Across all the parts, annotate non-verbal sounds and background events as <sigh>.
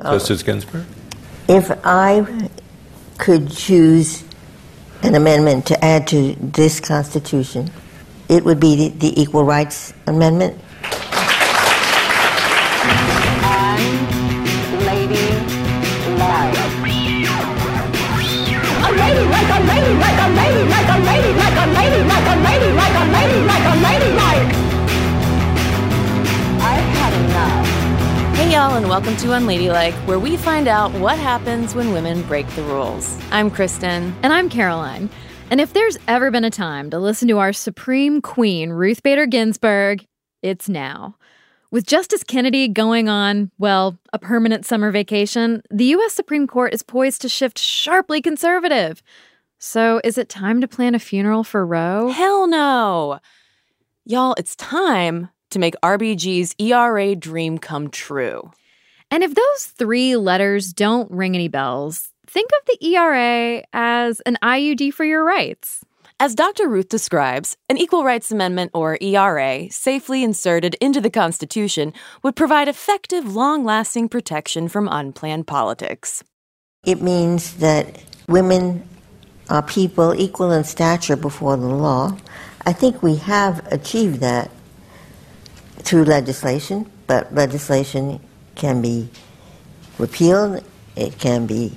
Uh, Justice Ginsburg? If I could choose an amendment to add to this Constitution, it would be the, the Equal Rights Amendment. Y'all, and welcome to Unladylike, where we find out what happens when women break the rules. I'm Cristen. And I'm Caroline. And if there's ever been a time to listen to our Supreme Queen, Ruth Bader Ginsburg, it's now. With Justice Kennedy going on, well, a permanent summer vacation, the U.S. Supreme Court is poised to shift sharply conservative. So is it time to plan a funeral for Roe? Hell no! Y'all, it's time to make RBG's ERA dream come true. And if those three letters don't ring any bells, think of the ERA as an IUD for your rights. As Dr. Ruth describes, an Equal Rights Amendment, or ERA, safely inserted into the Constitution would provide effective, long lasting protection from unplanned politics. It means that women are people equal in stature before the law. I think we have achieved that through legislation, but legislation can be repealed, it can be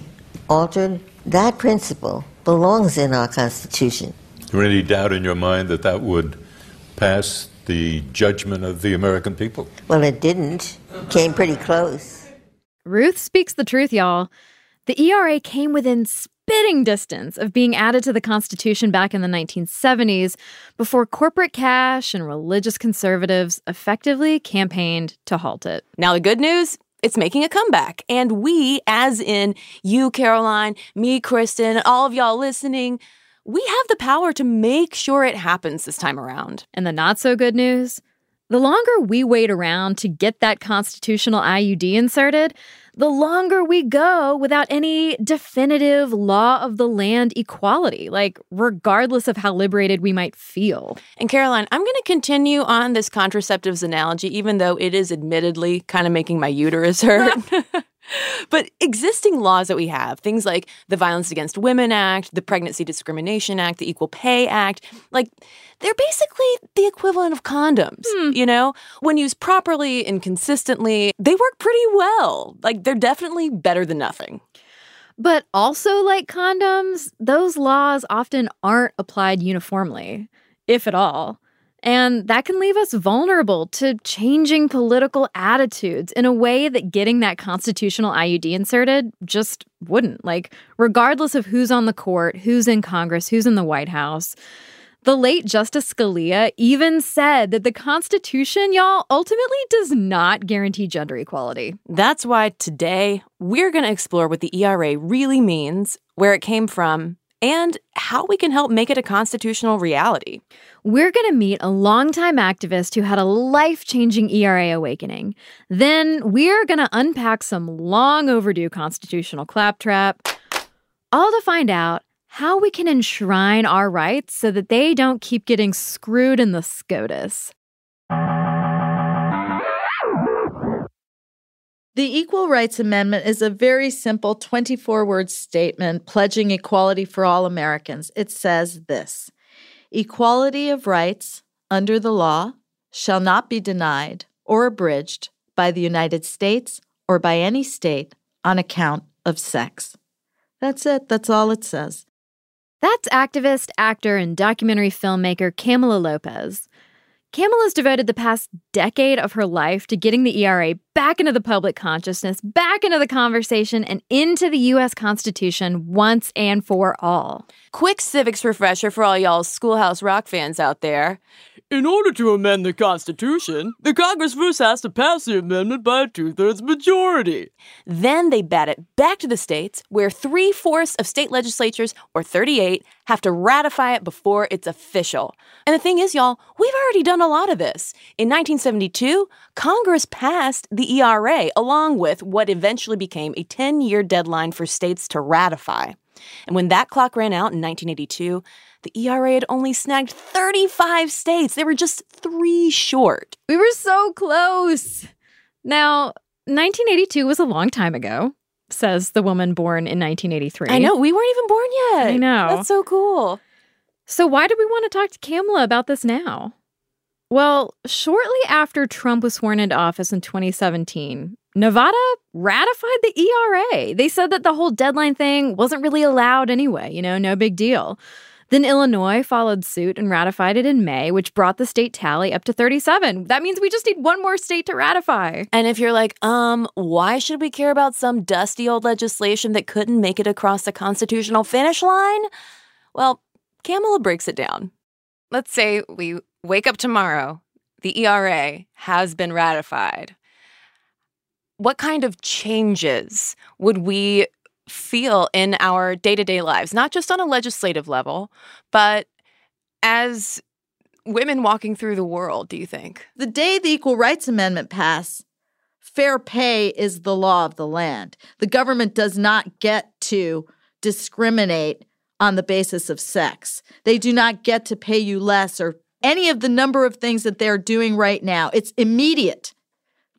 altered. That principle belongs in our Constitution. Is there any doubt in your mind that that would pass the judgment of the American people? Well, it didn't. Came pretty close. Ruth speaks the truth, y'all. The ERA came within spitting distance of being added to the Constitution back in the 1970s before corporate cash and religious conservatives effectively campaigned to halt it. Now, the good news it's making a comeback. And we, as in you, Caroline, me, Cristen, all of y'all listening, we have the power to make sure it happens this time around. And the not so good news? The longer we wait around to get that constitutional IUD inserted, the longer we go without any definitive law of the land equality, like regardless of how liberated we might feel. And Caroline, I'm going to continue on this contraceptives analogy, even though it is admittedly kind of making my uterus hurt. <laughs> <laughs> But existing laws that we have, things like the Violence Against Women Act, the Pregnancy Discrimination Act, the Equal Pay Act, like they're basically the equivalent of condoms, Hmm. you know? When used properly and consistently, they work pretty well. Like they're definitely better than nothing. But also, like condoms, those laws often aren't applied uniformly, if at all. And that can leave us vulnerable to changing political attitudes in a way that getting that constitutional IUD inserted just wouldn't. Like, regardless of who's on the court, who's in Congress, who's in the White House. The late Justice Scalia even said that the Constitution, y'all, ultimately does not guarantee gender equality. That's why today we're going to explore what the ERA really means, where it came from, and how we can help make it a constitutional reality. We're going to meet a longtime activist who had a life changing ERA awakening. Then we're going to unpack some long overdue constitutional claptrap, all to find out how we can enshrine our rights so that they don't keep getting screwed in the SCOTUS. The Equal Rights Amendment is a very simple 24 word statement pledging equality for all Americans. It says this Equality of rights under the law shall not be denied or abridged by the United States or by any state on account of sex. That's it. That's all it says. That's activist, actor, and documentary filmmaker Kamala Lopez. Kamala's devoted the past decade of her life to getting the ERA back into the public consciousness, back into the conversation, and into the U.S. Constitution once and for all. Quick civics refresher for all y'all Schoolhouse Rock fans out there. In order to amend the Constitution, the Congress first has to pass the amendment by a two thirds majority. Then they bat it back to the states, where three fourths of state legislatures, or 38, have to ratify it before it's official. And the thing is, y'all, we've already done a lot of this. In 1972, Congress passed the ERA along with what eventually became a 10 year deadline for states to ratify. And when that clock ran out in 1982, the ERA had only snagged 35 states. They were just three short. We were so close. Now, 1982 was a long time ago, says the woman born in 1983. I know, we weren't even born yet. I know. That's so cool. So, why do we want to talk to Kamala about this now? Well, shortly after Trump was sworn into office in 2017, Nevada ratified the ERA. They said that the whole deadline thing wasn't really allowed anyway, you know, no big deal. Then Illinois followed suit and ratified it in May, which brought the state tally up to 37. That means we just need one more state to ratify. And if you're like, um, why should we care about some dusty old legislation that couldn't make it across the constitutional finish line? Well, Kamala breaks it down. Let's say we wake up tomorrow, the ERA has been ratified. What kind of changes would we feel in our day to day lives, not just on a legislative level, but as women walking through the world, do you think? The day the Equal Rights Amendment passed, fair pay is the law of the land. The government does not get to discriminate on the basis of sex. They do not get to pay you less or any of the number of things that they're doing right now. It's immediate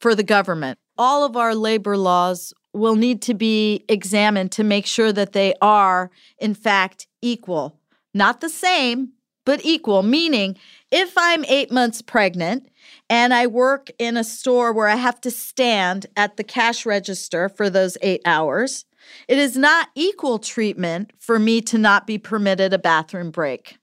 for the government. All of our labor laws will need to be examined to make sure that they are, in fact, equal. Not the same, but equal, meaning if I'm eight months pregnant and I work in a store where I have to stand at the cash register for those eight hours, it is not equal treatment for me to not be permitted a bathroom break.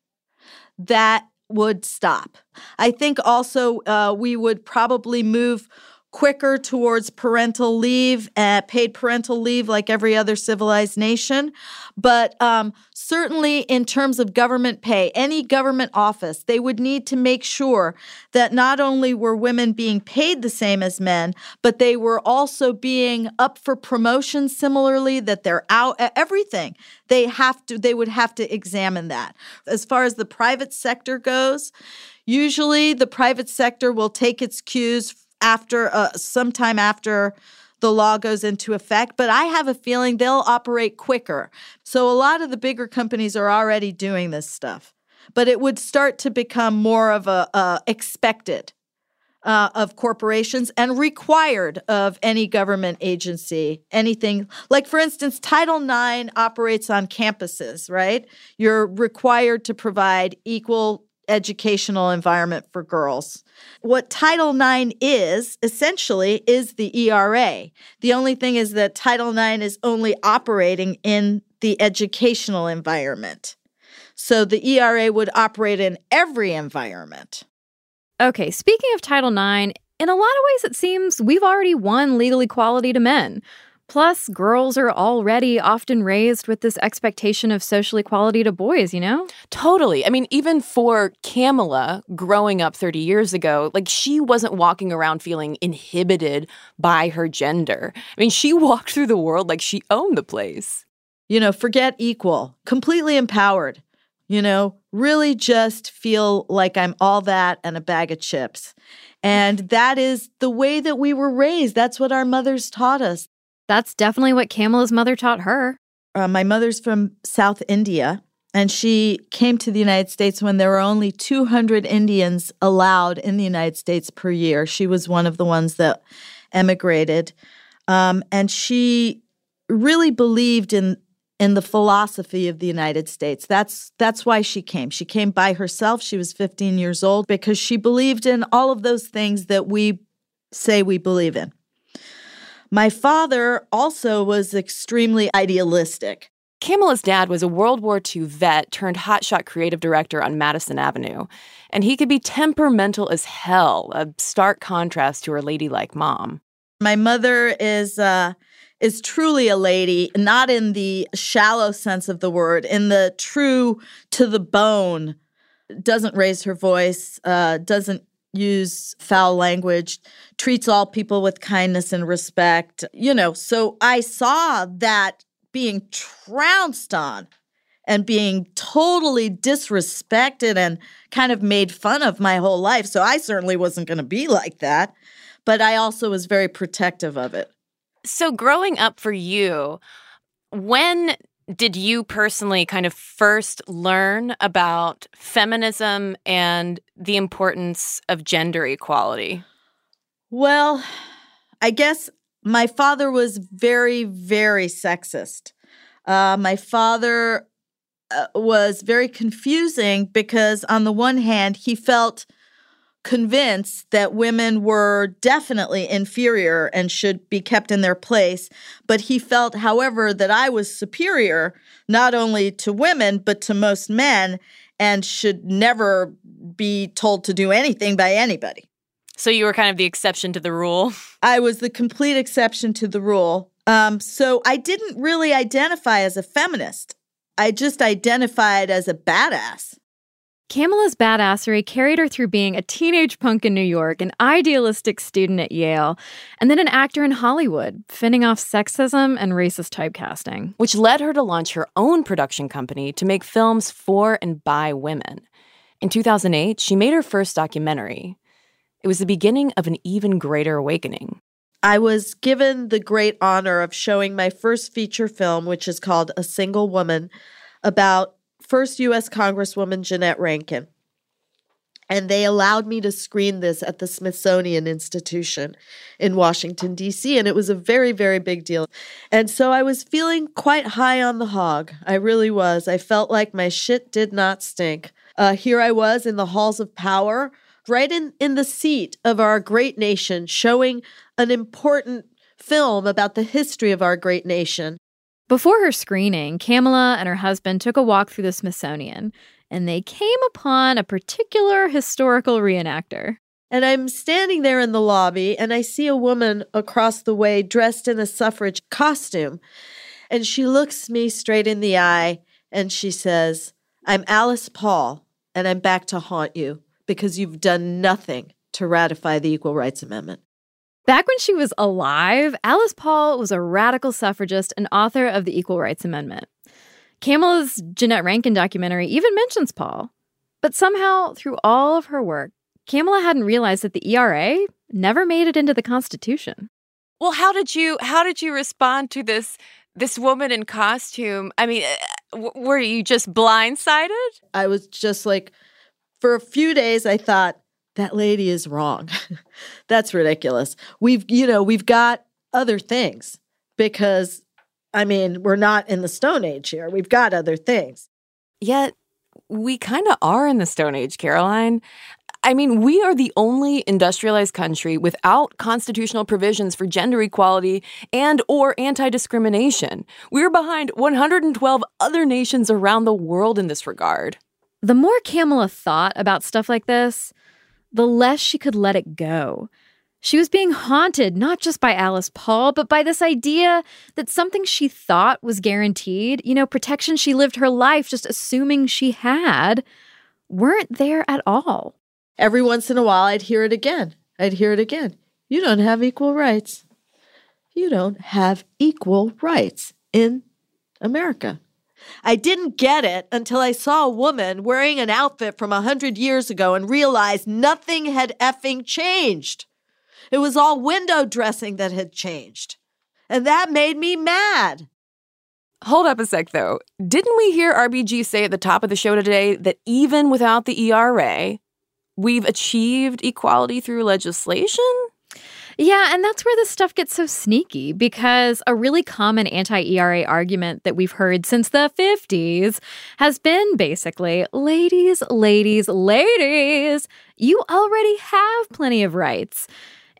That would stop. I think also uh, we would probably move quicker towards parental leave, uh, paid parental leave, like every other civilized nation. But um, certainly, in terms of government pay, any government office, they would need to make sure that not only were women being paid the same as men, but they were also being up for promotion similarly, that they're out, at everything. They have to, they would have to examine that. As far as the private sector goes, Usually, the private sector will take its cues after uh, sometime after the law goes into effect, but I have a feeling they'll operate quicker. So a lot of the bigger companies are already doing this stuff, but it would start to become more of a expected uh, of corporations and required of any government agency. Anything like, for instance, Title IX operates on campuses, right? You're required to provide equal educational environment for girls. What Title IX is, essentially, is the ERA. The only thing is that Title IX is only operating in the educational environment. So the ERA would operate in every environment. Okay, speaking of Title IX, in a lot of ways it seems we've already won legal equality to men. Plus, girls are already often raised with this expectation of social equality to boys, you know? Totally. I mean, even for Kamala growing up 30 years ago, like she wasn't walking around feeling inhibited by her gender. I mean, she <laughs> walked through the world like she owned the place. You know, forget equal, completely empowered. You know, really just feel like I'm all that and a bag of chips. And that is the way that we were raised. That's what our mothers taught us. That's definitely what Kamala's mother taught her. Uh, my mother's from South India, and she came to the United States when there were only 200 Indians allowed in the United States per year. She was one of the ones that emigrated. Um, and she really believed in in the philosophy of the United States. That's that's why she came. She came by herself. She was 15 years old because she believed in all of those things that we say we believe in. My father also was extremely idealistic. Kamala's dad was a World War II vet turned hotshot creative director on Madison Avenue, and he could be temperamental as hell, a stark contrast to her ladylike mom. My mother is uh, is truly a lady, not in the shallow sense of the word, in the true to the bone. Doesn't raise her voice, uh, doesn't use foul language, treats all people with kindness and respect. You know, so I saw that being trounced on and being totally disrespected and kind of made fun of my whole life. So I certainly wasn't going to be like that. But I also was very protective of it. So, growing up for you, when did you personally kind of first learn about feminism and the importance of gender equality? Well, I guess my father was very, very sexist. Uh, my father uh, was very confusing because, on the one hand, he felt convinced that women were definitely inferior and should be kept in their place. But he felt, however, that I was superior not only to women, but to most men and should never be told to do anything by anybody. So you were kind of the exception to the rule? <laughs> I was the complete exception to the rule. Um, so I didn't really identify as a feminist. I just identified as a badass. Kamala's badassery carried her through being a teenage punk in New York, an idealistic student at Yale, and then an actor in Hollywood, fending off sexism and racist typecasting. Which led her to launch her own production company to make films for and by women. In 2008, she made her first documentary. It was the beginning of an even greater awakening. I was given the great honor of showing my first feature film, which is called A Single Woman, about first U.S. Congresswoman Jeannette Rankin. And they allowed me to screen this at the Smithsonian Institution in Washington, D.C. And it was a very, very big deal. And so I was feeling quite high on the hog. I really was. I felt like my shit did not stink. Uh, here I was in the halls of power, right in, in the seat of our great nation, showing an important film about the history of our great nation. Before her screening, Kamala and her husband took a walk through the Smithsonian, and they came upon a particular historical reenactor. And I'm standing there in the lobby, and I see a woman across the way dressed in a suffrage costume. And she looks me straight in the eye and she says, I'm Alice Paul, and I'm back to haunt you because you've done nothing to ratify the Equal Rights Amendment. Back when she was alive, Alice Paul was a radical suffragist and author of the Equal Rights Amendment. Kamala's Jeannette Rankin documentary even mentions Paul. But somehow, through all of her work, Kamala hadn't realized that the ERA never made it into the Constitution. Well, how did you how did you respond to this this woman in costume? I mean, uh, w- were you just blindsided? I was just like, for a few days, I thought, that lady is wrong. <laughs> That's ridiculous. We've, you know, we've got other things because, I mean, we're not in the Stone Age here. We've got other things. Yet, we kind of are in the Stone Age, Caroline. I mean, we are the only industrialized country without constitutional provisions for gender equality and or anti-discrimination. We're behind 112 other nations around the world in this regard. The more Kamala thought about stuff like this, the less she could let it go. She was being haunted not just by Alice Paul, but by this idea that something she thought was guaranteed, you know, protection she lived her life just assuming she had, weren't there at all. Every once in a while, I'd hear it again. I'd hear it again. You don't have equal rights. You don't have equal rights in America. I didn't get it until I saw a woman wearing an outfit from a hundred years ago and realized nothing had effing changed. It was all window dressing that had changed. And that made me mad. Hold up a sec, though. Didn't we hear RBG say at the top of the show today that even without the ERA, we've achieved equality through legislation? Yeah, and that's where this stuff gets so sneaky because a really common anti ERA argument that we've heard since the 50s has been basically ladies, ladies, ladies, you already have plenty of rights.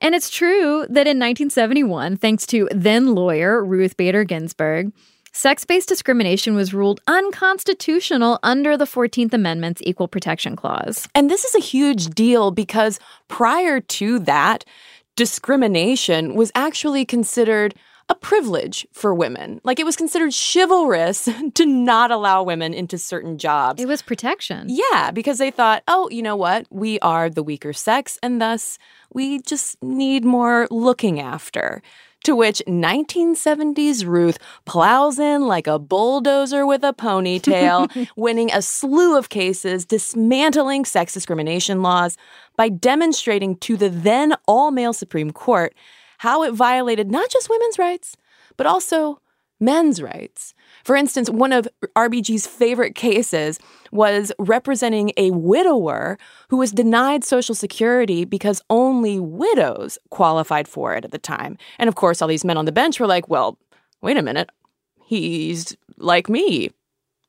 And it's true that in 1971, thanks to then lawyer Ruth Bader Ginsburg, sex based discrimination was ruled unconstitutional under the 14th Amendment's Equal Protection Clause. And this is a huge deal because prior to that, discrimination was actually considered a privilege for women. Like it was considered chivalrous <laughs> to not allow women into certain jobs. It was protection. Yeah, because they thought, oh, you know what? We are the weaker sex, and thus we just need more looking after. To which 1970s Ruth plows in like a bulldozer with a ponytail, <laughs> winning a slew of cases dismantling sex discrimination laws by demonstrating to the then all male Supreme Court how it violated not just women's rights, but also men's rights. For instance, one of RBG's favorite cases was representing a widower who was denied Social Security because only widows qualified for it at the time. And of course, all these men on the bench were like, well, wait a minute. He's like me.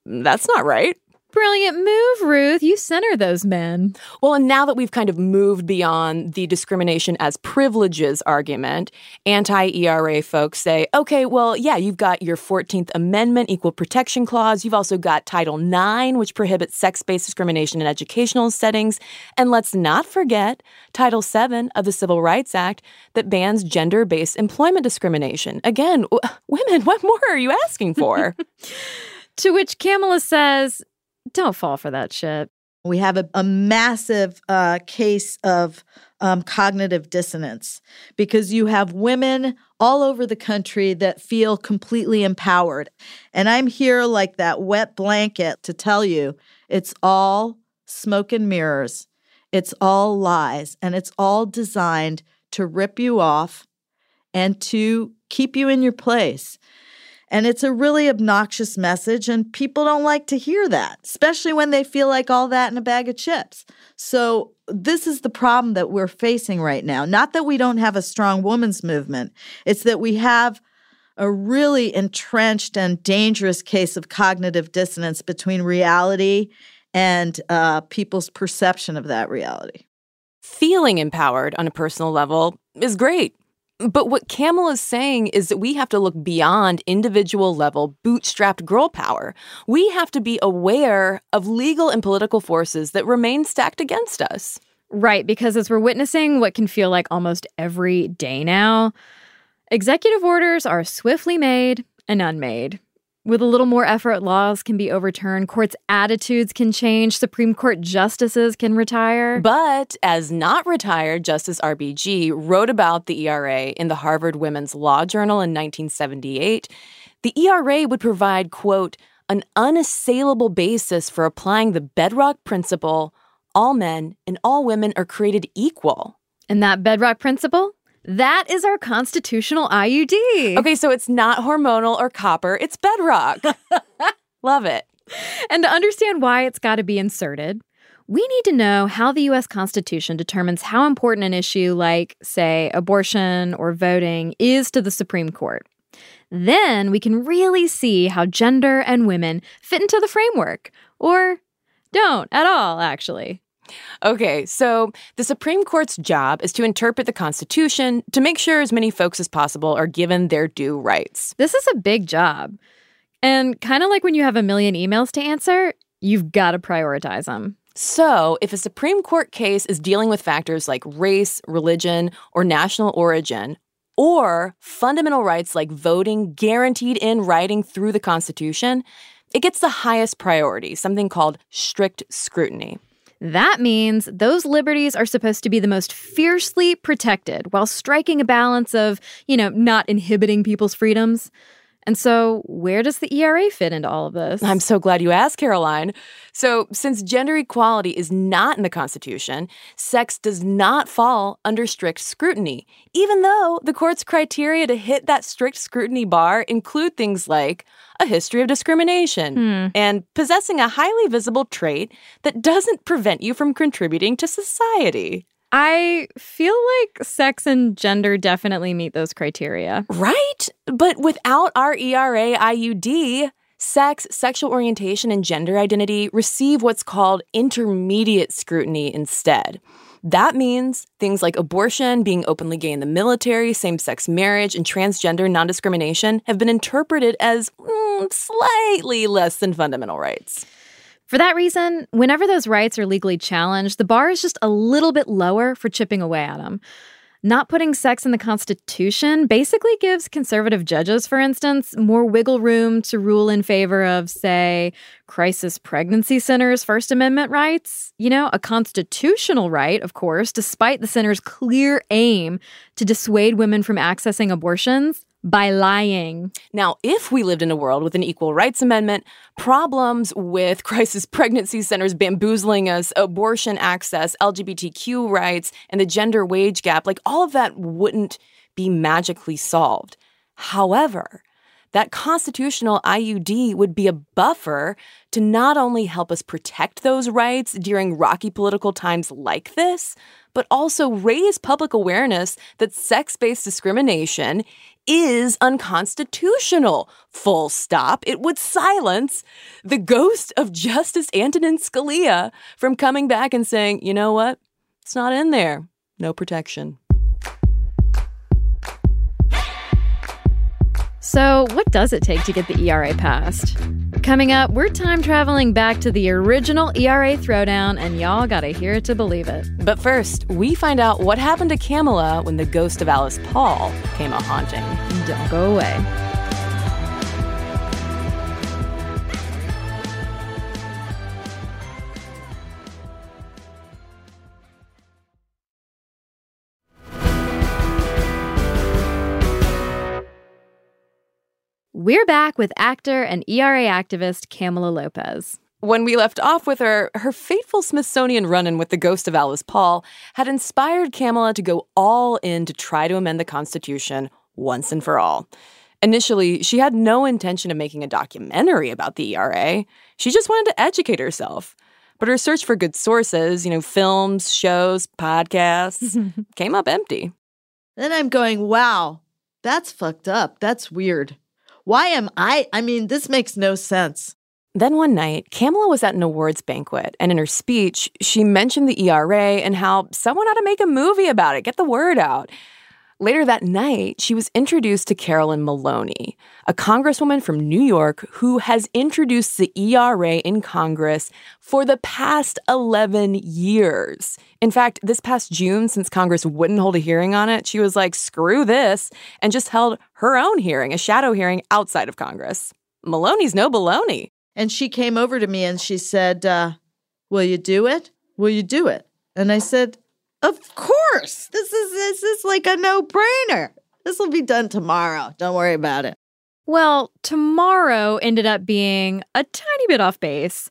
That's not right. Brilliant move, Ruth. You center those men. Well, and now that we've kind of moved beyond the discrimination as privileges argument, anti ERA folks say, okay, well, yeah, you've got your 14th Amendment Equal Protection Clause. You've also got Title IX, which prohibits sex based discrimination in educational settings. And let's not forget Title VII of the Civil Rights Act that bans gender based employment discrimination. Again, w- <laughs> women, what more are you asking for? <laughs> to which Kamala says, don't fall for that shit. We have a, a massive uh, case of um, cognitive dissonance because you have women all over the country that feel completely empowered. And I'm here like that wet blanket to tell you it's all smoke and mirrors, it's all lies, and it's all designed to rip you off and to keep you in your place. And it's a really obnoxious message, and people don't like to hear that, especially when they feel like all that in a bag of chips. So, this is the problem that we're facing right now. Not that we don't have a strong women's movement, it's that we have a really entrenched and dangerous case of cognitive dissonance between reality and uh, people's perception of that reality. Feeling empowered on a personal level is great. But what Kamala is saying is that we have to look beyond individual level bootstrapped girl power. We have to be aware of legal and political forces that remain stacked against us. Right, because as we're witnessing what can feel like almost every day now, executive orders are swiftly made and unmade. With a little more effort, laws can be overturned, courts' attitudes can change, Supreme Court justices can retire. But as not retired, Justice RBG wrote about the ERA in the Harvard Women's Law Journal in 1978. The ERA would provide, quote, an unassailable basis for applying the bedrock principle all men and all women are created equal. And that bedrock principle? That is our constitutional IUD. Okay, so it's not hormonal or copper, it's bedrock. <laughs> Love it. And to understand why it's got to be inserted, we need to know how the US Constitution determines how important an issue like, say, abortion or voting is to the Supreme Court. Then we can really see how gender and women fit into the framework, or don't at all, actually. Okay, so the Supreme Court's job is to interpret the Constitution to make sure as many folks as possible are given their due rights. This is a big job. And kind of like when you have a million emails to answer, you've got to prioritize them. So, if a Supreme Court case is dealing with factors like race, religion, or national origin, or fundamental rights like voting guaranteed in writing through the Constitution, it gets the highest priority, something called strict scrutiny. That means those liberties are supposed to be the most fiercely protected while striking a balance of, you know, not inhibiting people's freedoms. And so, where does the ERA fit into all of this? I'm so glad you asked, Caroline. So, since gender equality is not in the Constitution, sex does not fall under strict scrutiny, even though the court's criteria to hit that strict scrutiny bar include things like a history of discrimination Hmm. and possessing a highly visible trait that doesn't prevent you from contributing to society. I feel like sex and gender definitely meet those criteria. Right? But without our ERA IUD, sex, sexual orientation, and gender identity receive what's called intermediate scrutiny instead. That means things like abortion, being openly gay in the military, same sex marriage, and transgender non discrimination have been interpreted as mm, slightly less than fundamental rights. For that reason, whenever those rights are legally challenged, the bar is just a little bit lower for chipping away at them. Not putting sex in the Constitution basically gives conservative judges, for instance, more wiggle room to rule in favor of, say, crisis pregnancy centers' First Amendment rights. You know, a constitutional right, of course, despite the center's clear aim to dissuade women from accessing abortions by lying. Now, if we lived in a world with an equal rights amendment, problems with <laughs> crisis pregnancy centers bamboozling us, abortion access, LGBTQ rights, and the gender wage gap, like all of that wouldn't be magically solved. However, that constitutional IUD would be a buffer to not only help us protect those rights during rocky political times like this, but also raise public awareness that sex based discrimination is unconstitutional. Full stop. It would silence the ghost of Justice Antonin Scalia from coming back and saying, you know what? It's not in there. No protection. So, what does it take to get the ERA passed? Coming up, we're time traveling back to the original ERA throwdown, and y'all gotta hear it to believe it. But first, we find out what happened to Kamala when the ghost of Alice Paul came a haunting. Don't go away. We're back with actor and ERA activist Kamala Lopez. When we left off with her, her fateful Smithsonian run in with the ghost of Alice Paul had inspired Kamala to go all in to try to amend the Constitution once and for all. Initially, she had no intention of making a documentary about the ERA. She just wanted to educate herself. But her search for good sources, you know, films, shows, podcasts, <laughs> came up empty. Then I'm going, wow, that's fucked up. That's weird. Why am I? I mean, this makes no sense. Then one night, Kamala was at an awards banquet, and in her speech, she mentioned the ERA and how someone ought to make a movie about it, get the word out. Later that night, she was introduced to Carolyn Maloney, a congresswoman from New York who has introduced the ERA in Congress for the past 11 years. In fact, this past June, since Congress wouldn't hold a hearing on it, she was like, screw this, and just held her own hearing, a shadow hearing outside of Congress. Maloney's no baloney. And she came over to me and she said, uh, Will you do it? Will you do it? And I said, of course. This is this is like a no-brainer. This will be done tomorrow. Don't worry about it. Well, tomorrow ended up being a tiny bit off base.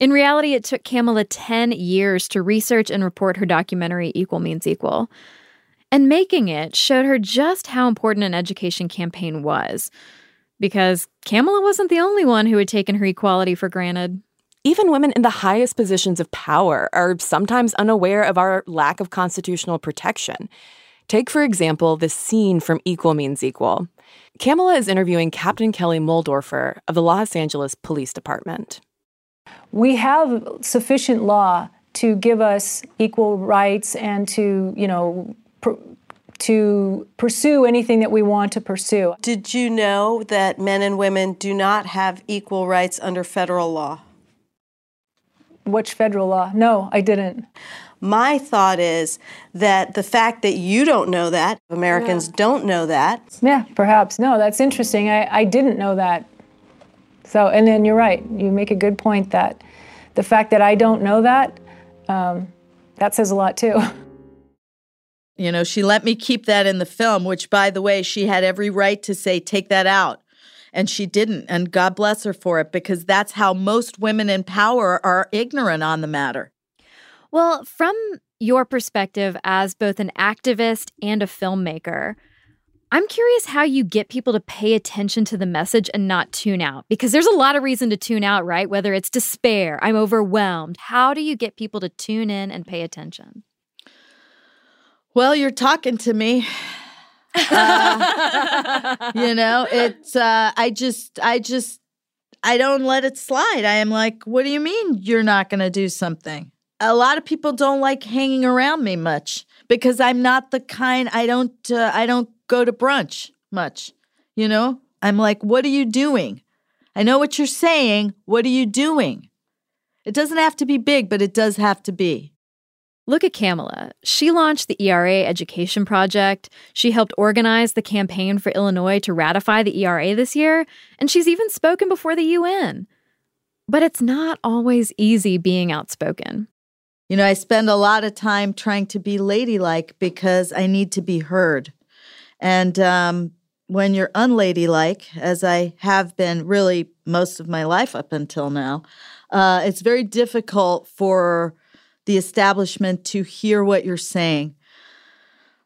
In reality, it took Kamala 10 years to research and report her documentary Equal Means Equal. And making it showed her just how important an education campaign was. Because Kamala wasn't the only one who had taken her equality for granted. Even women in the highest positions of power are sometimes unaware of our lack of constitutional protection. Take, for example, this scene from Equal Means Equal. Kamala is interviewing Captain Kelly Muhldorfer of the Los Angeles Police Department. We have sufficient law to give us equal rights and to, you know, pr- to pursue anything that we want to pursue. Did you know that men and women do not have equal rights under federal law? Which federal law? No, I didn't. My thought is that the fact that you don't know that, Americans yeah. don't know that. Yeah, perhaps. No, that's interesting. I, I didn't know that. So, and then you're right. You make a good point that the fact that I don't know that, um, that says a lot too. <laughs> You know, she let me keep that in the film, which, by the way, she had every right to say, take that out and she didn't. And God bless her for it because that's how most women in power are ignorant on the matter. Well, from your perspective as both an activist and a filmmaker, I'm curious how you get people to pay attention to the message and not tune out because there's a lot of reason to tune out, right? Whether it's despair, I'm overwhelmed. How do you get people to tune in and pay attention? Well, you're talking to me. Uh, you know, it's, uh, I just, I just, I don't let it slide. I am like, what do you mean you're not going to do something? A lot of people don't like hanging around me much because I'm not the kind, I don't, uh, I don't go to brunch much. You know, I'm like, what are you doing? I know what you're saying. What are you doing? It doesn't have to be big, but it does have to be. Look at Kamala. She launched the ERA Education Project. She helped organize the campaign for Illinois to ratify the ERA this year, and she's even spoken before the UN. But it's not always easy being outspoken. You know, I spend a lot of time trying to be ladylike because I need to be heard. And um, when you're unladylike, as I have been really most of my life up until now, uh, it's very difficult for the establishment to hear what you're saying.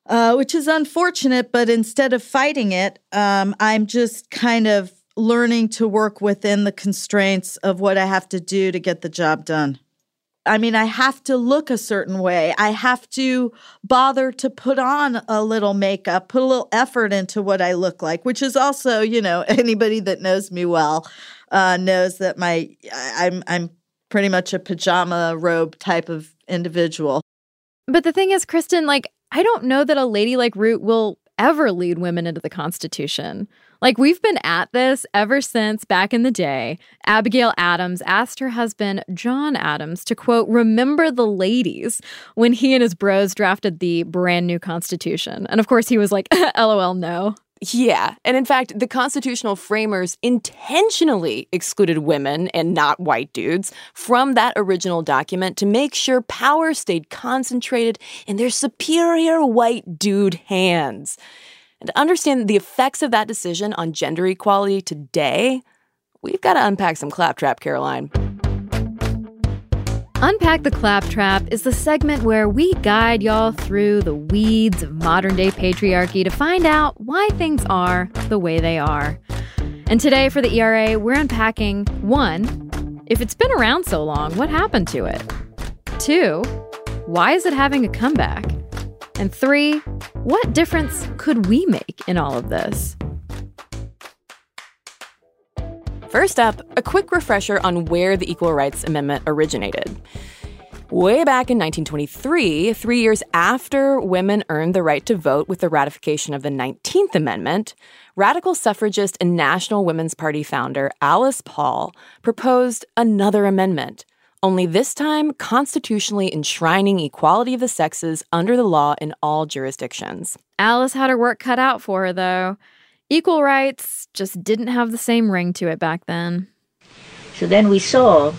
Uh, which is unfortunate, but instead of fighting it, um, I'm just kind of learning to work within the constraints of what I have to do to get the job done. I mean, I have to look a certain way. I have to bother to put on a little makeup, put a little effort into what I look like, which is also, you know, <laughs> anybody that knows me well uh, knows that my I'm I'm pretty much a pajama robe type of individual. But the thing is, Cristen, like, I don't know that a ladylike route will ever lead women into the Constitution. Like, we've been at this ever since back in the day. Abigail Adams asked her husband, John Adams, to quote, remember the ladies when he and his bros drafted the brand new Constitution. And of course, he was like, <laughs> LOL, no. Yeah. And in fact, the constitutional framers intentionally excluded women and not white dudes from that original document to make sure power stayed concentrated in their superior white dude hands. And to understand the effects of that decision on gender equality today, we've got to unpack some claptrap, Caroline. Unpack the Claptrap is the segment where we guide y'all through the weeds of modern day patriarchy to find out why things are the way they are. And today for the ERA, we're unpacking one, if it's been around so long, what happened to it? Two, why is it having a comeback? And three, what difference could we make in all of this? First up, a quick refresher on where the Equal Rights Amendment originated. Way back in 1923, three years after women earned the right to vote with the ratification of the 19th Amendment, radical suffragist and National Women's Party founder Alice Paul proposed another amendment, only this time constitutionally enshrining equality of the sexes under the law in all jurisdictions. Alice had her work cut out for her, though. Equal rights just didn't have the same ring to it back then. So then we saw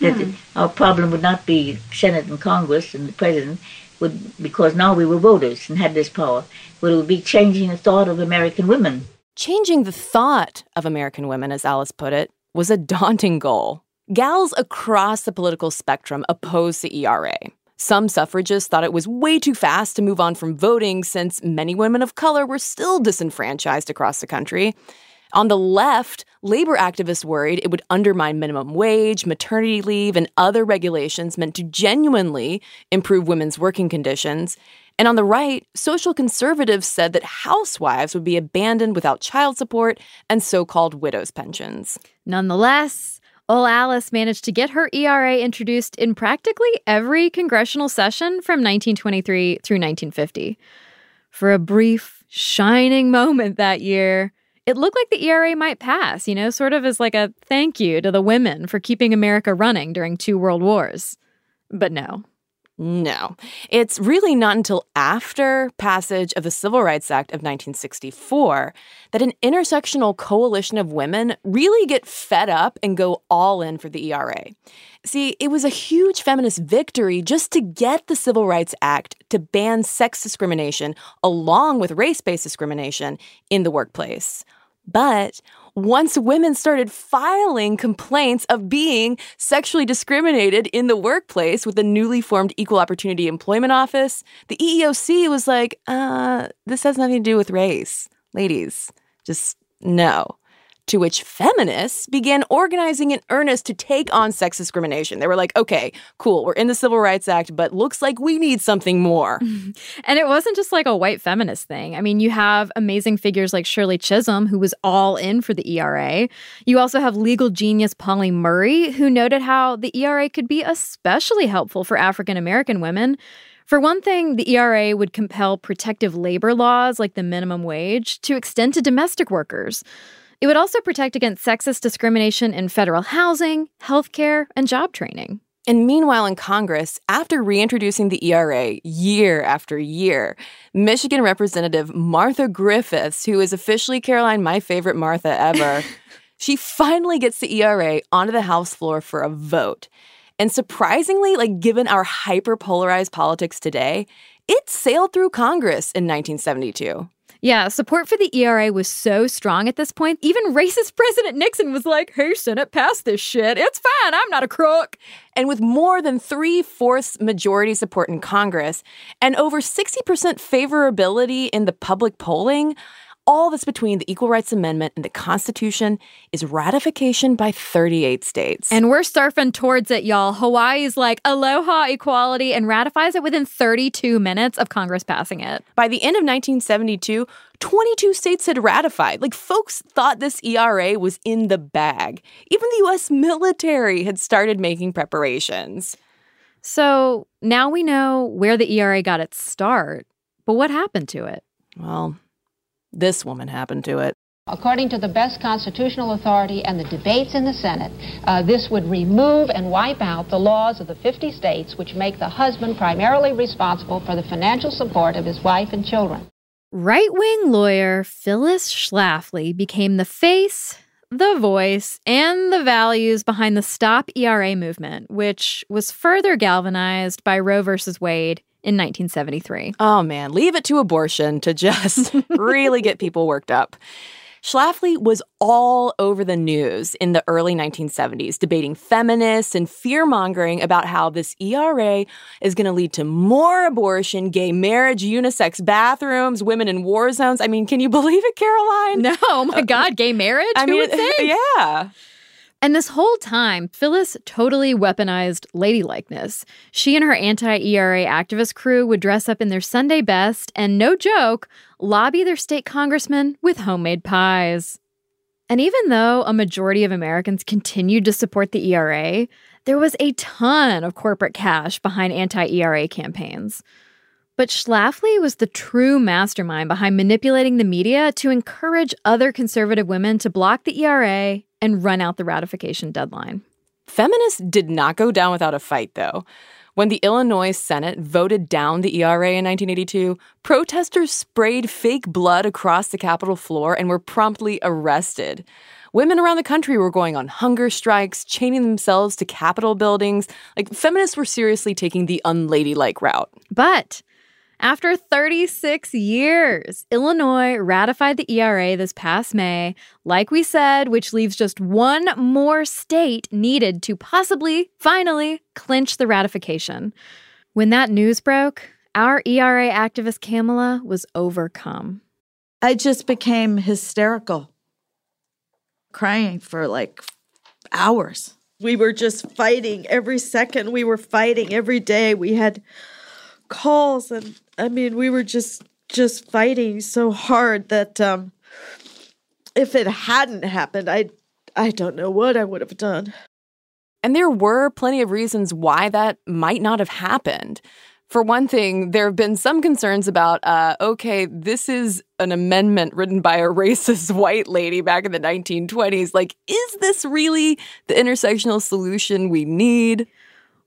that hmm. our problem would not be Senate and Congress and the president, would because now we were voters and had this power, but it would be changing the thought of American women. Changing the thought of American women, as Alice put it, was a <laughs> daunting goal. Gals across the political spectrum opposed the ERA. Some suffragists thought it was way too fast to move on from voting since many women of color were still disenfranchised across the country. On the left, labor activists worried it would undermine minimum wage, maternity leave, and other regulations meant to genuinely improve women's working conditions. And on the right, social conservatives said that housewives would be abandoned without child support and so called widows' pensions. Nonetheless, Ol Alice managed to get her ERA introduced in practically every congressional session from 1923 through 1950. For a brief, shining moment that year, it looked like the ERA might pass, you know, sort of as like a thank you to the women for keeping America running during two world wars. But no, no. It's really not until after passage of the Civil Rights Act of 1964 that an intersectional coalition of women really get fed up and go all in for the ERA. See, it was a huge feminist victory just to get the Civil Rights Act to ban sex discrimination along with race based discrimination in the workplace. But once women started filing complaints of being sexually discriminated in the workplace with the newly formed Equal Opportunity Employment Office, the EEOC was like, uh, this has nothing to do with race. Ladies, just no. To which feminists began organizing in earnest to take on sex discrimination. They were like, okay, cool, we're in the Civil Rights Act, but looks like we need something more. <laughs> and it wasn't just like a white feminist thing. I mean, you have amazing figures like Shirley Chisholm, who was all in for the ERA. You also have legal genius Pauli Murray, who noted how the ERA could be especially helpful for African American women. For one thing, the ERA would compel protective labor laws like the minimum wage to extend to domestic workers. It would also protect against sexist discrimination in federal housing, healthcare, and job training. And meanwhile, in Congress, after reintroducing the ERA year after year, Michigan Representative Martha Griffiths, who is officially, Caroline, my favorite Martha ever, <laughs> she finally gets the ERA onto the House floor for a vote. And surprisingly, like given our hyper polarized politics today, it sailed through Congress in 1972. Yeah, support for the ERA was so strong at this point, even racist President Nixon was like, hey, Senate, pass this shit. It's fine. I'm not a crook. And with more than three fourths majority support in Congress and over 60% favorability in the public polling, all that's between the Equal Rights Amendment and the Constitution is ratification by 38 states. And we're surfing towards it, y'all. Hawaii's like aloha equality and ratifies it within 32 minutes of Congress passing it. By the end of 1972, 22 states had ratified. Like, folks thought this ERA was in the bag. Even the US military had started making preparations. So now we know where the ERA got its start. But what happened to it? Well, this woman happened to it. According to the best constitutional authority and the debates in the Senate, uh, this would remove and wipe out the laws of the 50 states which make the husband primarily responsible for the financial support of his wife and children. Right wing lawyer Phyllis Schlafly became the face, the voice, and the values behind the Stop ERA movement, which was further galvanized by Roe v. Wade in 1973. Oh man, leave it to abortion to just <laughs> really get people worked up. Schlafly was all over the news in the early 1970s, debating feminists and fear mongering about how this ERA is going to lead to more abortion, gay marriage, unisex bathrooms, women in war zones. I mean, can you believe it, Caroline? No, oh my uh, God, gay marriage? I Who mean, <laughs> yeah. And this whole time, Phyllis totally weaponized ladylikeness. She and her anti ERA activist crew would dress up in their Sunday best and, no joke, lobby their state congressmen with homemade pies. And even though a majority of Americans continued to support the ERA, there was a ton of corporate cash behind anti ERA campaigns. But Schlafly was the true mastermind behind manipulating the media to encourage other conservative women to block the ERA and run out the ratification deadline. Feminists did not go down without a fight, though. When the Illinois Senate voted down the ERA in 1982, protesters sprayed fake blood across the Capitol floor and were promptly arrested. Women around the country were going on hunger strikes, chaining themselves to Capitol buildings. Like, feminists were seriously taking the unladylike route. But after 36 years, Illinois ratified the ERA this past May, like we said, which leaves just one more state needed to possibly, finally, clinch the ratification. When that news broke, our ERA activist Kamala was overcome. I just became hysterical, crying for like hours. We were just fighting every second. We were fighting every day. We had calls and I mean we were just just fighting so hard that um if it hadn't happened I I don't know what I would have done. And there were plenty of reasons why that might not have happened. For one thing, there have been some concerns about, uh, okay, this is an amendment written by a <laughs> racist white lady back in the 1920s. Like, is this really the intersectional solution we need?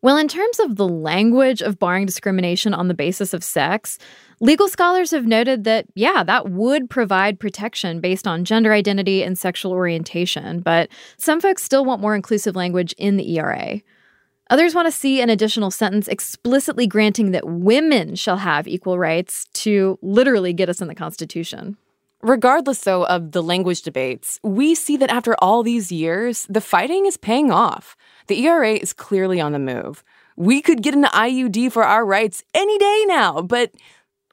Well, in terms of the language of barring discrimination on the basis of sex, legal scholars have noted that, yeah, that would provide protection based on gender identity and sexual orientation, but some folks still want more inclusive language in the ERA. Others want to see an additional sentence explicitly granting that women shall have equal rights to literally get us in the Constitution. Regardless, though, of the language debates, we see that after all these years, the fighting is paying off. The ERA is clearly on the move. We could get an IUD for our rights any day now, but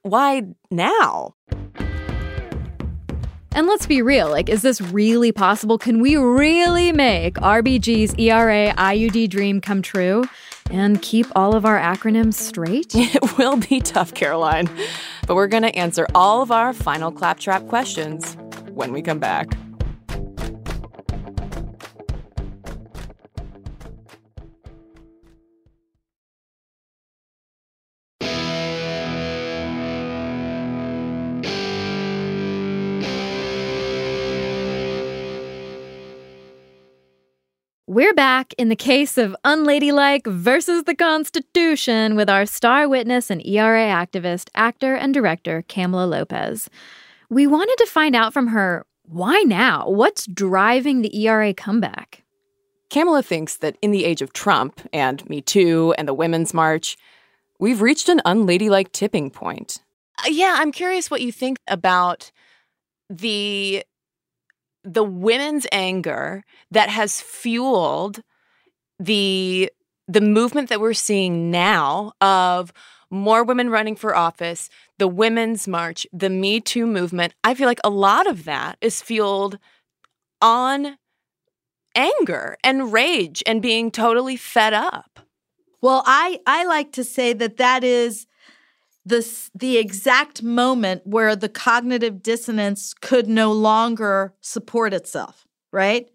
why now? And let's be real like, is this really possible? Can we really make RBG's ERA IUD dream come true and keep all of our acronyms straight? <laughs> It will be tough, Caroline. But we're going to answer all of our final claptrap questions when we come back. We're back in the case of Unladylike versus the Constitution with our star witness and ERA activist, actor, and director, Kamala Lopez. We wanted to find out from her why now? What's driving the ERA comeback? Kamala thinks that in the age of Trump and Me Too and the Women's March, we've reached an unladylike tipping point. Uh, yeah, I'm curious what you think about the the women's anger that has fueled the the movement that we're seeing now of more women running for office, the women's march, the Me Too movement. I feel like a lot of that is fueled on anger and rage and being totally fed up. Well, I I like to say that that is the the exact moment where the cognitive dissonance could no longer support itself, right?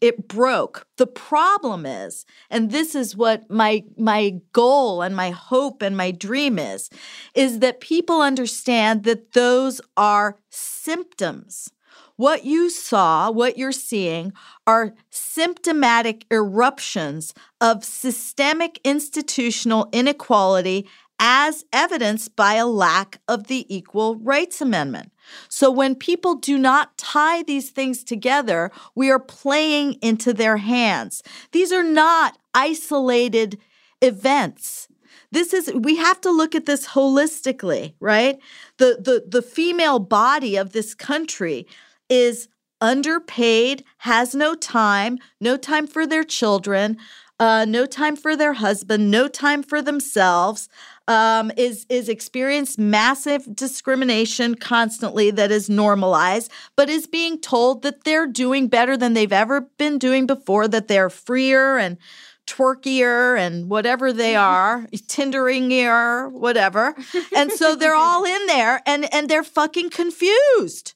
It broke. The problem is, and this is what my my goal and my hope and my dream is, is that people understand that those are symptoms. What you saw, what you're seeing, are symptomatic eruptions of systemic institutional inequality as evidenced by a lack of the Equal Rights Amendment. So when people do not tie these things together, we are playing into their hands. These are not isolated events. This is we have to look at this holistically, right? The the the female body of this country is underpaid, has no time, no time for their children, uh, no time for their husband, no time for themselves, um, is is experienced massive discrimination constantly that is normalized, but is being told that they're doing better than they've ever been doing before, that they're freer and twerkier and whatever they <laughs> are, tinderingier, whatever. And so they're all in there and and they're fucking confused.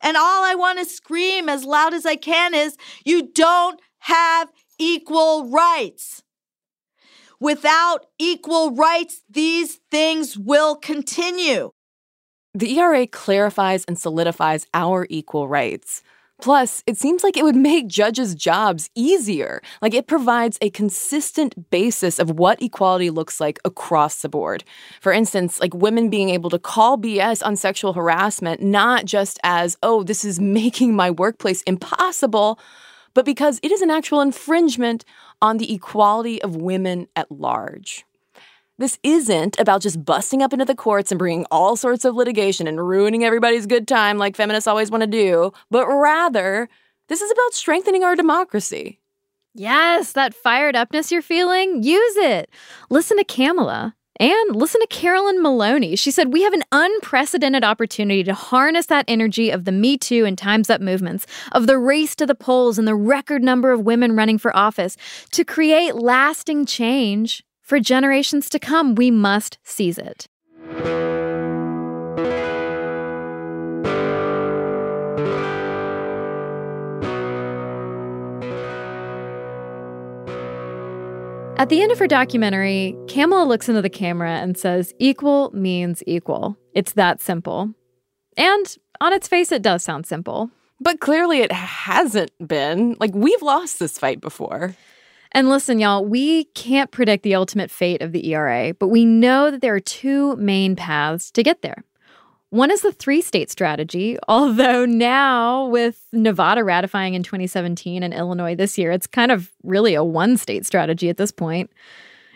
And all I want to scream as loud as I can is you don't have equal rights. Without equal rights, these things will continue. The ERA clarifies and solidifies our equal rights. Plus, it seems like it would make judges' jobs easier. Like it provides a consistent basis of what equality looks like across the board. For instance, like women being able to call BS on sexual harassment, not just as, oh, this is making my workplace impossible, but because it is an actual infringement on the equality of women at large. This isn't about just busting up into the courts and bringing all sorts of litigation and ruining everybody's good time like feminists always want to do, but rather, this is about strengthening our democracy. Yes, that fired upness you're feeling, use it. Listen to Kamala. And listen to Carolyn Maloney. She said, We have an unprecedented opportunity to harness that energy of the Me Too and Time's Up movements, of the race to the polls and the record number of women running for office to create lasting change for generations to come. We must seize it. At the end of her documentary, Kamala looks into the camera and says, Equal means equal. It's that simple. And on its face, it does sound simple. But clearly, it hasn't been. Like, we've lost this fight before. And listen, y'all, we can't predict the ultimate fate of the ERA, but we know that there are two main paths to get there. One is the three state strategy, <laughs> although now with Nevada ratifying in 2017 and Illinois this year, it's kind of really a one state strategy at this point.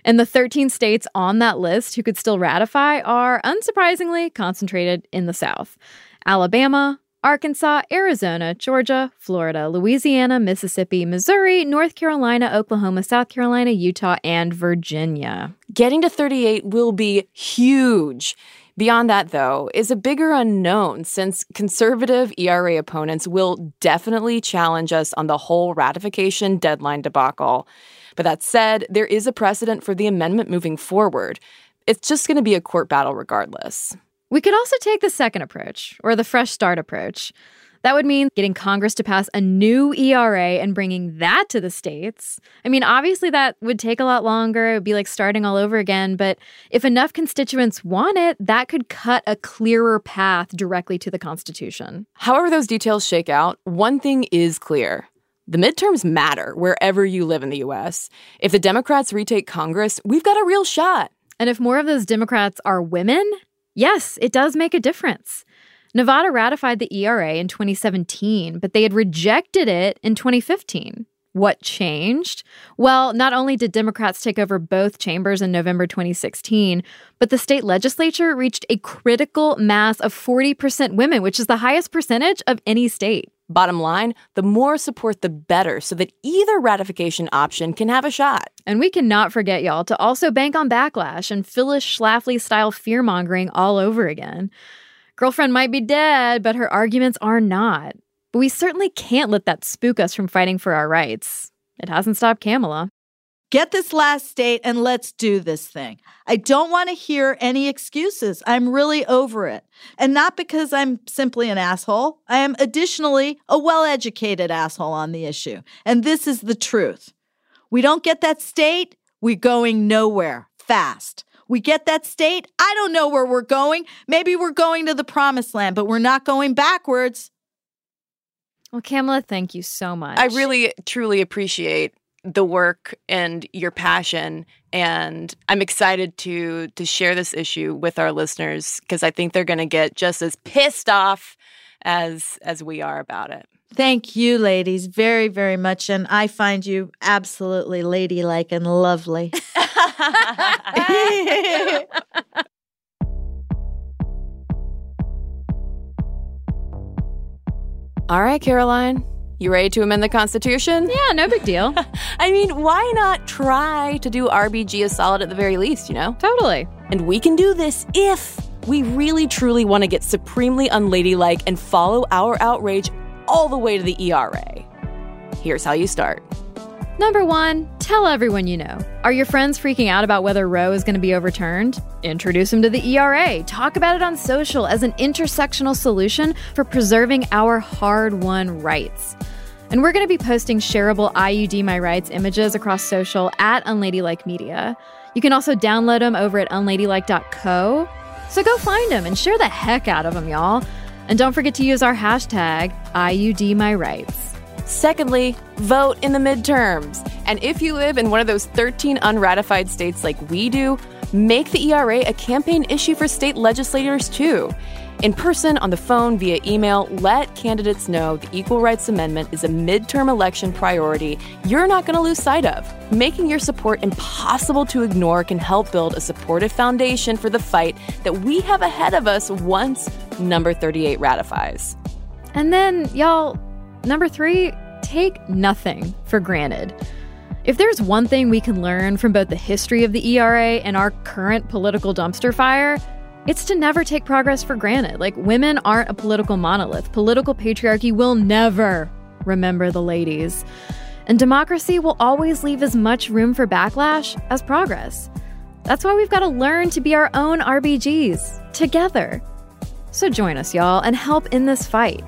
And the 13 states on that list who could still ratify are unsurprisingly concentrated in the South Alabama, Arkansas, Arizona, Georgia, Florida, Louisiana, Mississippi, Missouri, North Carolina, Oklahoma, South Carolina, Utah, and Virginia. Getting to 38 will be huge Beyond that, though, is a bigger unknown since conservative ERA opponents will definitely challenge us on the whole ratification deadline debacle. But that said, there is a precedent for the amendment moving forward. It's just going to be a court battle regardless. We could also take the second approach, or the fresh start approach. That would mean getting Congress to pass a new ERA and bringing that to the states. I mean, obviously, that would take a lot longer. It would be like starting all over again. But if enough constituents want it, that could cut a clearer path directly to the Constitution. However, those details shake out, one thing is clear. The midterms matter wherever you live in the US. If the Democrats retake Congress, we've got a real shot. And if more of those Democrats are women, yes, it does make a difference. Nevada ratified the ERA in 2017, but they had rejected it in 2015. What changed? Well, not only did Democrats take over both chambers in November 2016, but the state legislature reached a critical mass of 40% women, which is the highest percentage of any state. Bottom line, the more support, the better, so that either ratification option can have a shot. And we cannot forget, y'all, to also bank on backlash and Phyllis Schlafly style fear mongering all over again. Girlfriend might be dead, but her arguments are not. But we certainly can't let that spook us from fighting for our rights. It hasn't stopped Kamala. Get this last state and let's do this thing. I don't want to hear any excuses. I'm really over it. And not because I'm simply an asshole. I am additionally a well educated asshole on the issue. And this is the truth. We don't get that state, we're going nowhere fast. We get that state. I don't know where we're going. Maybe we're going to the promised land, but we're not going backwards. Well, Kamala, thank you so much. I really, truly appreciate the work and your passion and i'm excited to to share this issue with our listeners because i think they're going to get just as pissed off as as we are about it thank you ladies very very much and i find you absolutely ladylike and lovely <laughs> <laughs> All right, Caroline. You ready to amend the Constitution? Yeah, no big deal. <laughs> I mean, why not try to do RBG a solid at the very least, you know? Totally. And we can do this if we really truly want to get supremely unladylike and follow our outrage all the way to the ERA. Here's how you start. Number one, tell everyone you know. Are your friends freaking out about whether Roe is going to be overturned? Introduce them to the ERA. Talk about it on social as an intersectional solution for preserving our hard won rights. And we're going to be posting shareable IUD My Rights images across social at Unladylike Media. You can also download them over at unladylike.co. So go find them and share the heck out of them, y'all. And don't forget to use our hashtag IUDMyRights. Secondly, vote in the midterms. And if you live in one of those 13 unratified states like we do, make the ERA a campaign issue for state legislators too. In person, on the phone, via email, let candidates know the Equal Rights Amendment is a midterm election priority you're not going to lose sight of. Making your support impossible to ignore can help build a supportive foundation for the fight that we have ahead of us once number 38 ratifies. And then, y'all, Number three, take nothing for granted. If there's one thing we can learn from both the history of the ERA and our current political dumpster fire, it's to never take progress for granted. Like, women aren't a political monolith. Political patriarchy will never remember the ladies. And democracy will always leave as much room for backlash as progress. That's why we've got to learn to be our own RBGs together. So join us, y'all, and help in this fight.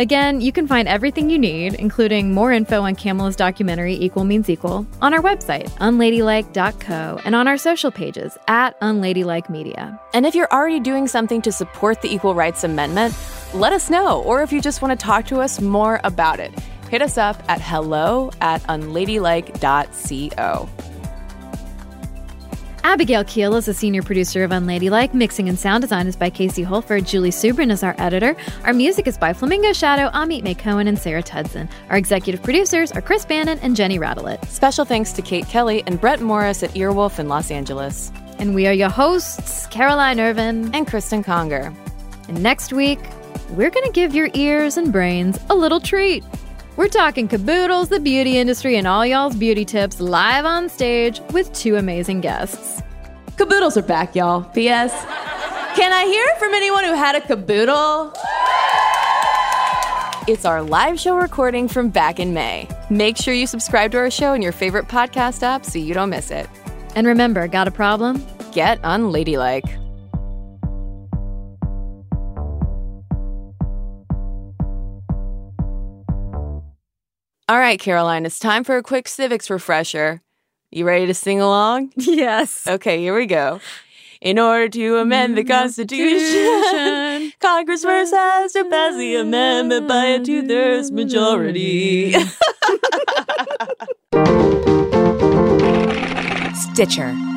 Again, you can find everything you need, including more info on Kamala's documentary Equal Means Equal, on our website, unladylike.co, and on our social pages at Unladylike Media. And if you're already doing something to support the Equal Rights Amendment, let us know. Or if you just want to talk to us more about it, hit us up at hello at unladylike.co. Abigail Keel is a senior producer of Unladylike. Mixing and sound design is by Casey Holford. Julie Subrin is our editor. Our music is by Flamingo Shadow, Amit May Cohen, and Sarah Tudson. Our executive producers are Chris Bannon and Jenny Radelet. Special thanks to Kate Kelly and Brett Morris at Earwolf in Los Angeles. And we are your hosts, Caroline Ervin and Cristen Conger. And next week, we're going to give your ears and brains a little treat. We're talking caboodles, the beauty industry, and all y'all's beauty tips live on stage with two amazing guests. Caboodles are back, y'all. P.S. Can I hear from anyone who had a caboodle? It's our live show recording from back in May. Make sure you subscribe to our show in your favorite podcast app so you don't miss it. And remember, got a problem? Get unladylike. All right, Caroline, it's time for a quick civics refresher. You ready to sing along? <laughs> Yes. Okay, here we go. In order to amend the mm-hmm. Constitution, <laughs> Congress first has to pass the amendment by a two thirds majority. <laughs> Stitcher.